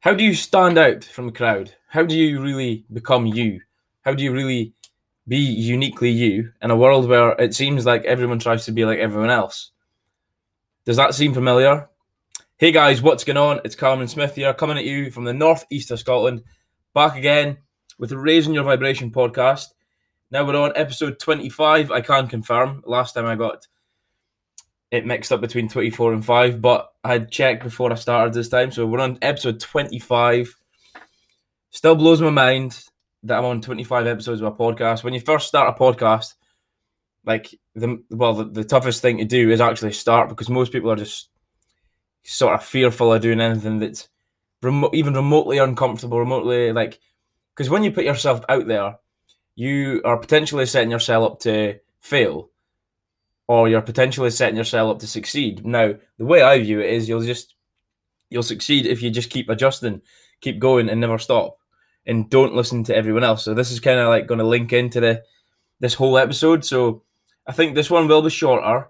how do you stand out from the crowd? How do you really become you? How do you really be uniquely you in a world where it seems like everyone tries to be like everyone else? Does that seem familiar? Hey guys, what's going on? It's Cameron Smith here, coming at you from the northeast of Scotland, back again with the Raising Your Vibration podcast. Now we're on episode 25. I can confirm. Last time I got it mixed up between 24 and 5, but I had checked before I started this time. So we're on episode 25. Still blows my mind that I'm on 25 episodes of a podcast. When you first start a podcast, like the well, the, the toughest thing to do is actually start because most people are just sort of fearful of doing anything that's remo- even remotely uncomfortable, remotely like because when you put yourself out there, you are potentially setting yourself up to fail or you're potentially setting yourself up to succeed. Now, the way I view it is you'll just you'll succeed if you just keep adjusting, keep going and never stop and don't listen to everyone else. So this is kind of like going to link into the this whole episode. So I think this one will be shorter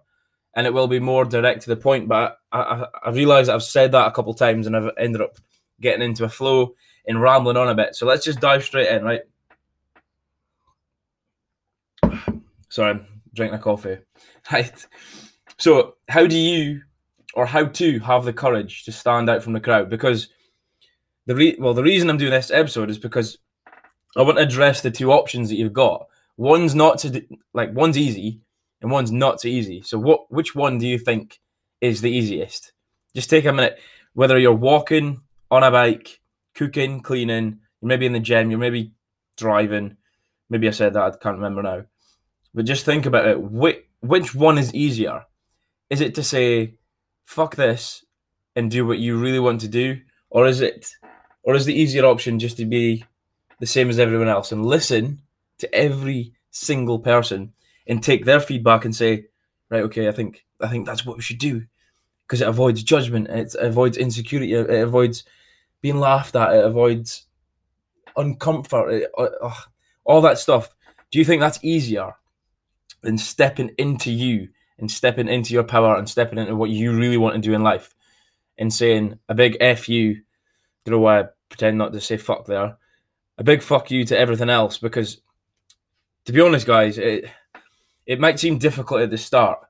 and it will be more direct to the point, but I, I, I realize I've said that a couple times and I've ended up getting into a flow and rambling on a bit. So let's just dive straight in, right? Sorry, drinking a coffee. Right. So, how do you, or how to have the courage to stand out from the crowd? Because the re- well, the reason I'm doing this episode is because I want to address the two options that you've got. One's not to like one's easy, and one's not so easy. So, what which one do you think is the easiest? Just take a minute. Whether you're walking on a bike, cooking, cleaning, you're maybe in the gym, you're maybe driving. Maybe I said that. I can't remember now. But just think about it. Which, which one is easier? Is it to say, fuck this and do what you really want to do? Or is it, or is the easier option just to be the same as everyone else and listen to every single person and take their feedback and say, right, okay, I think, I think that's what we should do because it avoids judgment, it avoids insecurity, it avoids being laughed at, it avoids uncomfort, it, uh, all that stuff. Do you think that's easier than stepping into you and stepping into your power and stepping into what you really want to do in life and saying a big F you, don't know why I pretend not to say fuck there, a big fuck you to everything else because to be honest, guys, it it might seem difficult at the start,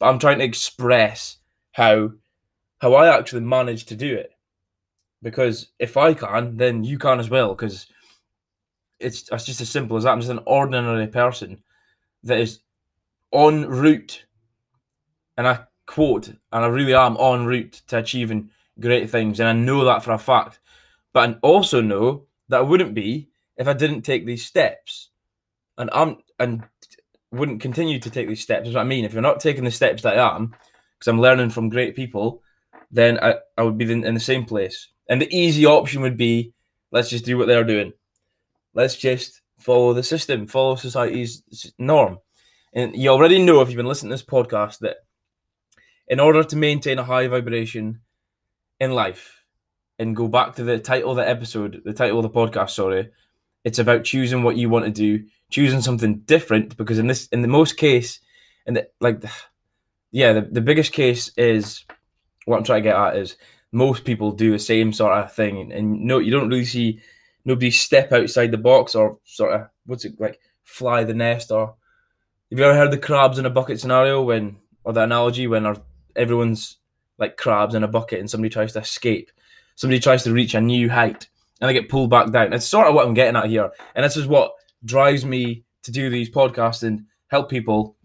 but I'm trying to express how how I actually managed to do it. Because if I can, then you can as well. Because it's it's just as simple as that. I'm just an ordinary person that is en route, and I quote, and I really am en route to achieving great things, and I know that for a fact. But I also know that I wouldn't be if I didn't take these steps, and I'm and wouldn't continue to take these steps. Is what I mean. If you're not taking the steps that I am, because I'm learning from great people, then I, I would be in, in the same place. And the easy option would be let's just do what they're doing. Let's just follow the system, follow society's norm. And you already know if you've been listening to this podcast that in order to maintain a high vibration in life and go back to the title of the episode, the title of the podcast, sorry, it's about choosing what you want to do, choosing something different because in this in the most case and the like yeah, the, the biggest case is what I'm trying to get at is most people do the same sort of thing. And, and no you don't really see nobody step outside the box or sort of what's it like fly the nest or have you ever heard the crabs in a bucket scenario when, or the analogy when our, everyone's like crabs in a bucket and somebody tries to escape, somebody tries to reach a new height and they get pulled back down. It's sort of what I'm getting at here, and this is what drives me to do these podcasts and help people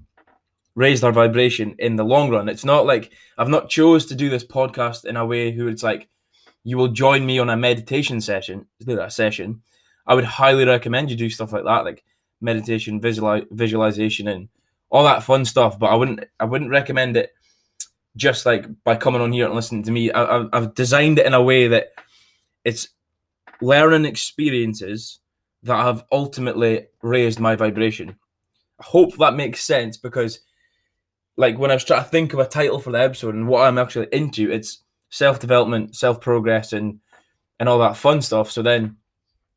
raise their vibration in the long run. It's not like I've not chose to do this podcast in a way who it's like you will join me on a meditation session, that session. I would highly recommend you do stuff like that, like meditation, visual, visualization, and all that fun stuff. But I wouldn't I wouldn't recommend it just like by coming on here and listening to me. I, I've designed it in a way that it's learning experiences that have ultimately raised my vibration. I hope that makes sense because, like, when I was trying to think of a title for the episode and what I'm actually into, it's self development, self progress, and and all that fun stuff. So then,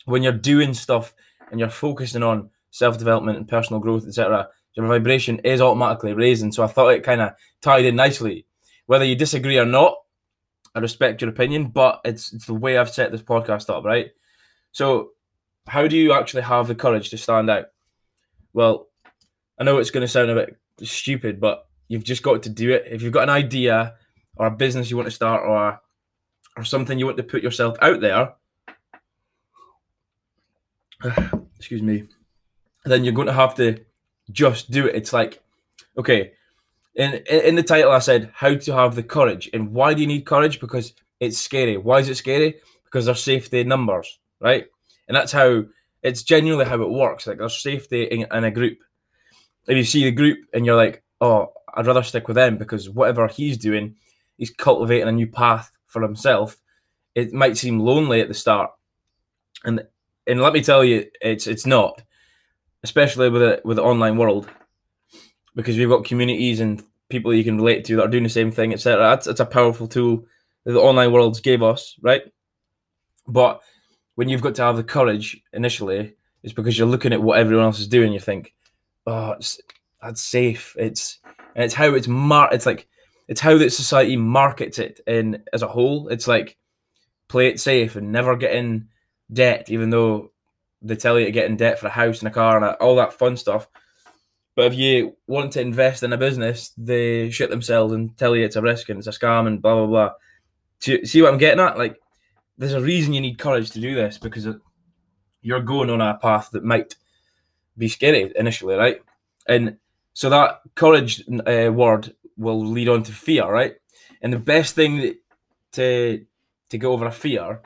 when you're doing stuff and you're focusing on self development and personal growth, etc., your vibration is automatically raising. So I thought it kind of tied in nicely. Whether you disagree or not, I respect your opinion, but it's it's the way I've set this podcast up, right? So, how do you actually have the courage to stand out? Well, I know it's going to sound a bit stupid, but you've just got to do it. If you've got an idea or a business you want to start or or something you want to put yourself out there, excuse me, then you're going to have to just do it. It's like, okay, in in the title I said how to have the courage, and why do you need courage? Because it's scary. Why is it scary? Because there's safety in numbers, right? And that's how it's genuinely how it works. Like there's safety in, in a group. If you see the group and you're like, oh, I'd rather stick with them because whatever he's doing, he's cultivating a new path for himself. It might seem lonely at the start, and and let me tell you, it's it's not, especially with the with the online world, because we've got communities and people you can relate to that are doing the same thing, etc. That's, a powerful tool that the online worlds gave us, right? But when you've got to have the courage initially, it's because you're looking at what everyone else is doing. You think, oh, it's, that's safe. It's and it's how it's mar. It's like it's how that society markets it in as a whole. It's like play it safe and never get in debt, even though they tell you to get in debt for a house and a car and all that fun stuff. But if you want to invest in a business, they shit themselves and tell you it's a risk and it's a scam and blah blah blah. See, what I'm getting at? Like, there's a reason you need courage to do this because you're going on a path that might be scary initially, right? And so that courage uh, word will lead on to fear, right? And the best thing to to get over a fear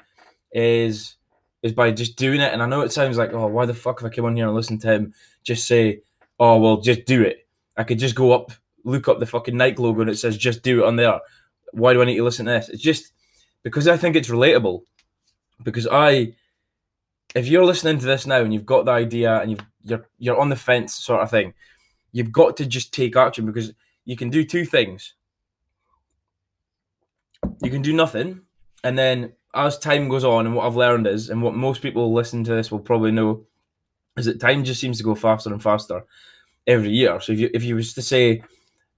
is is by just doing it. And I know it sounds like, oh, why the fuck if I came on here and listen to him just say, oh, well, just do it. I could just go up, look up the fucking Nike logo and it says just do it on there. Why do I need to listen to this? It's just because I think it's relatable. Because I, if you're listening to this now and you've got the idea and you've, you're you're on the fence sort of thing, you've got to just take action because you can do two things. You can do nothing, and then as time goes on, and what I've learned is, and what most people listen to this will probably know, is that time just seems to go faster and faster every year. So if you if you was to say,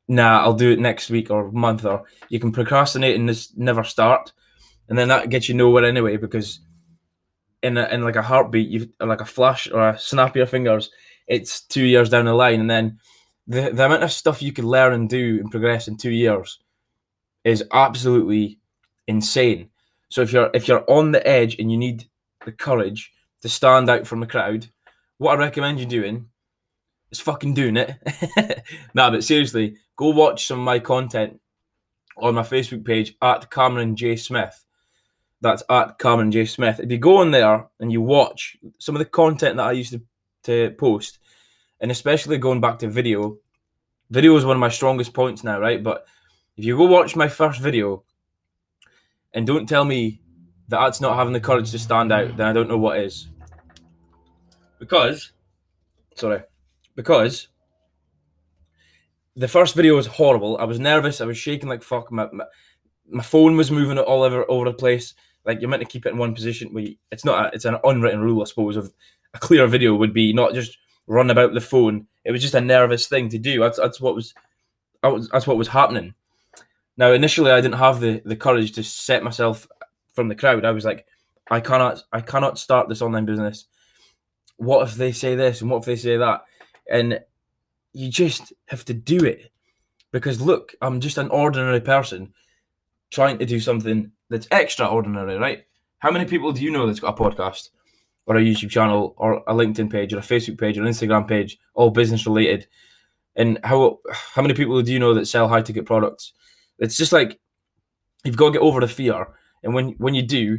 "Nah, I'll do it next week or month," or you can procrastinate and just never start, and then that gets you nowhere anyway because in a, in like a heartbeat, you like a flash or a snap of your fingers, it's two years down the line, and then the the amount of stuff you could learn and do and progress in two years is absolutely insane. So if you're if you're on the edge and you need the courage to stand out from the crowd, what I recommend you doing is fucking doing it. nah, but seriously, go watch some of my content on my Facebook page at Cameron J Smith. That's at Cameron J Smith. If you go on there and you watch some of the content that I used to, to post, and especially going back to video, video is one of my strongest points now, right? But if you go watch my first video and don't tell me that that's not having the courage to stand out, then I don't know what is. Because, sorry, because the first video was horrible. I was nervous. I was shaking like fuck. My, my, my phone was moving all over over the place. Like you're meant to keep it in one position. We it's not. A, it's an unwritten rule, I suppose. Of a clear video would be not just run about the phone. It was just a nervous thing to do. That's that's what was, was that's what was happening. Now, initially, I didn't have the, the courage to set myself from the crowd. I was like, I cannot, I cannot start this online business. What if they say this and what if they say that? And you just have to do it because look, I'm just an ordinary person trying to do something that's extraordinary, right? How many people do you know that's got a podcast or a YouTube channel or a LinkedIn page or a Facebook page or an Instagram page, all business related? And how how many people do you know that sell high ticket products? It's just like you've got to get over the fear, and when when you do,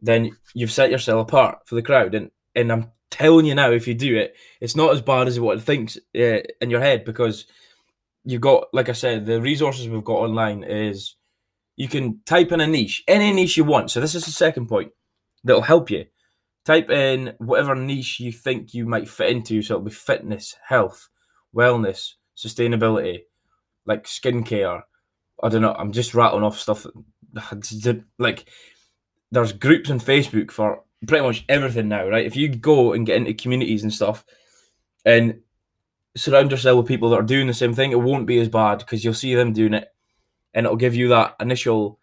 then you've set yourself apart for the crowd. And and I'm telling you now, if you do it, it's not as bad as what it thinks uh, in your head because you've got, like I said, the resources we've got online is you can type in a niche, any niche you want. So this is the second point that'll help you. Type in whatever niche you think you might fit into. So it'll be fitness, health, wellness, sustainability, like skincare, I don't know. I'm just rattling off stuff. Like, there's groups on Facebook for pretty much everything now, right? If you go and get into communities and stuff, and surround yourself with people that are doing the same thing, it won't be as bad because you'll see them doing it, and it'll give you that initial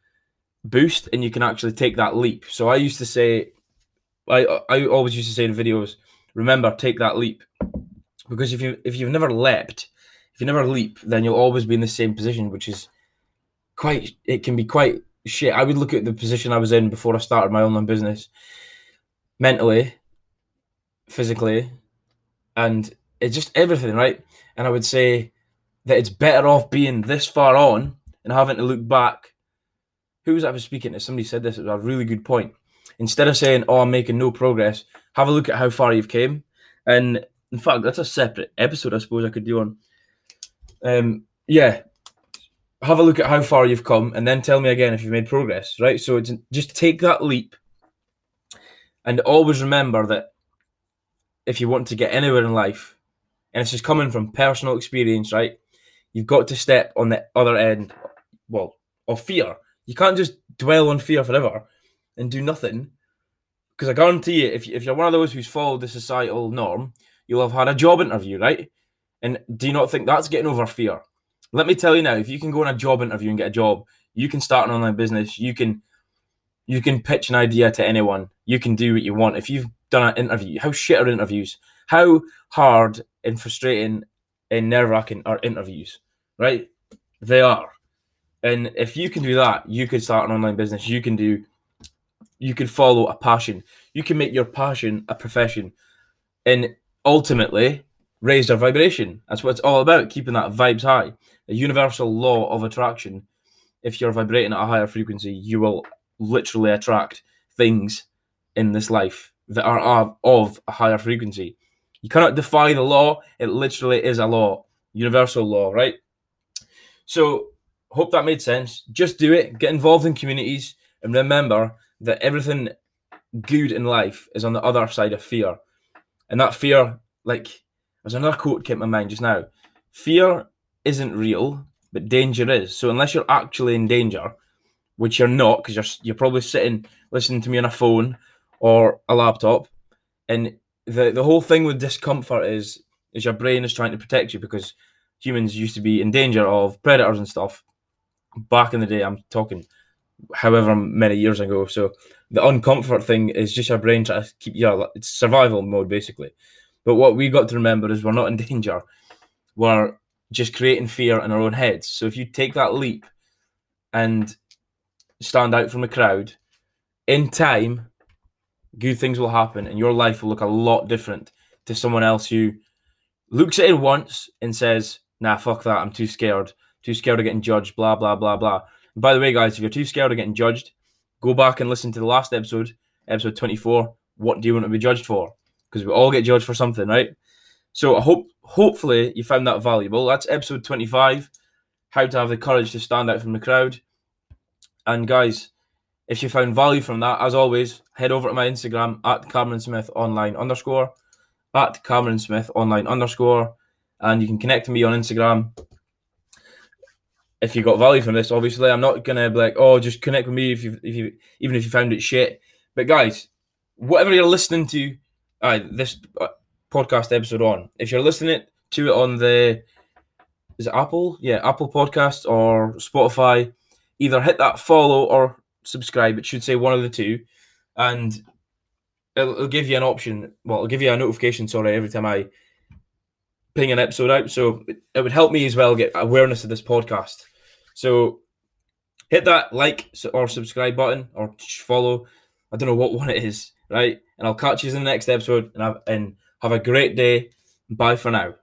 boost and you can actually take that leap. So I used to say, I I always used to say in videos, remember take that leap, because if you if you've never leapt, if you never leap, then you'll always be in the same position, which is quite it can be quite shit. I would look at the position I was in before I started my online business, mentally, physically, and it's just everything, right? And I would say that it's better off being this far on and having to look back. Who was I was speaking to? Somebody said this. It was a really good point. Instead of saying, "Oh, I'm making no progress," have a look at how far you've came. And in fact, that's a separate episode. I suppose I could do on. Um, yeah, have a look at how far you've come, and then tell me again if you've made progress. Right. So it's just take that leap, and always remember that if you want to get anywhere in life, and it's just coming from personal experience, right? You've got to step on the other end, well, of fear. You can't just dwell on fear forever and do nothing. Because I guarantee you, if, if you're one of those who's followed the societal norm, you'll have had a job interview, right? And do you not think that's getting over fear? Let me tell you now, if you can go on a job interview and get a job, you can start an online business. You can you can pitch an idea to anyone. You can do what you want. If you've done an interview, how shit are interviews? How hard and frustrating and nerve wracking are interviews, right? They are. And if you can do that, you could start an online business. You can do, you can follow a passion. You can make your passion a profession. And ultimately, raise your vibration. That's what it's all about, keeping that vibes high. A universal law of attraction. If you're vibrating at a higher frequency, you will literally attract things in this life that are of a higher frequency. You cannot defy the law. It literally is a law, universal law, right? So, hope that made sense. Just do it. Get involved in communities, and remember that everything good in life is on the other side of fear. And that fear, like, there's another quote came to mind just now. Fear isn't real, but danger is. So unless you're actually in danger, which you're not, because you're you're probably sitting listening to me on a phone or a laptop, and the the whole thing with discomfort is is your brain is trying to protect you because humans used to be in danger of predators and stuff back in the day. I'm talking however many years ago. So the uncomfort thing is just your brain trying to keep you. It's survival mode basically. But what we got to remember is we're not in danger. We're just creating fear in our own heads. So if you take that leap and stand out from the crowd, in time, good things will happen and your life will look a lot different to someone else who looks at it once and says, nah, fuck that, I'm too scared. Too scared of getting judged, blah, blah, blah, blah. And by the way, guys, if you're too scared of getting judged, go back and listen to the last episode, episode 24. What do you want to be judged for? Because we all get judged for something, right? So I hope, hopefully, you found that valuable. That's episode 25 How to Have the Courage to Stand Out from the Crowd. And guys, if you found value from that, as always, head over to my Instagram at Cameron Smith online underscore, at Cameron Smith online underscore, and you can connect to me on Instagram. If you got value from this, obviously, I'm not gonna be like, oh, just connect with me if you, if you, even if you found it shit. But guys, whatever you're listening to, uh, this podcast episode on, if you're listening to it on the, is it Apple? Yeah, Apple Podcast or Spotify. Either hit that follow or subscribe. It should say one of the two, and it'll, it'll, give you an option. Well, it'll give you a notification. Sorry, every time I ping an episode out. So it, it would help me as well get awareness of this podcast. So hit that like or subscribe button or follow. I don't know what one it is, right? And I'll catch you in the next episode. And have, and have a great day. Bye for now.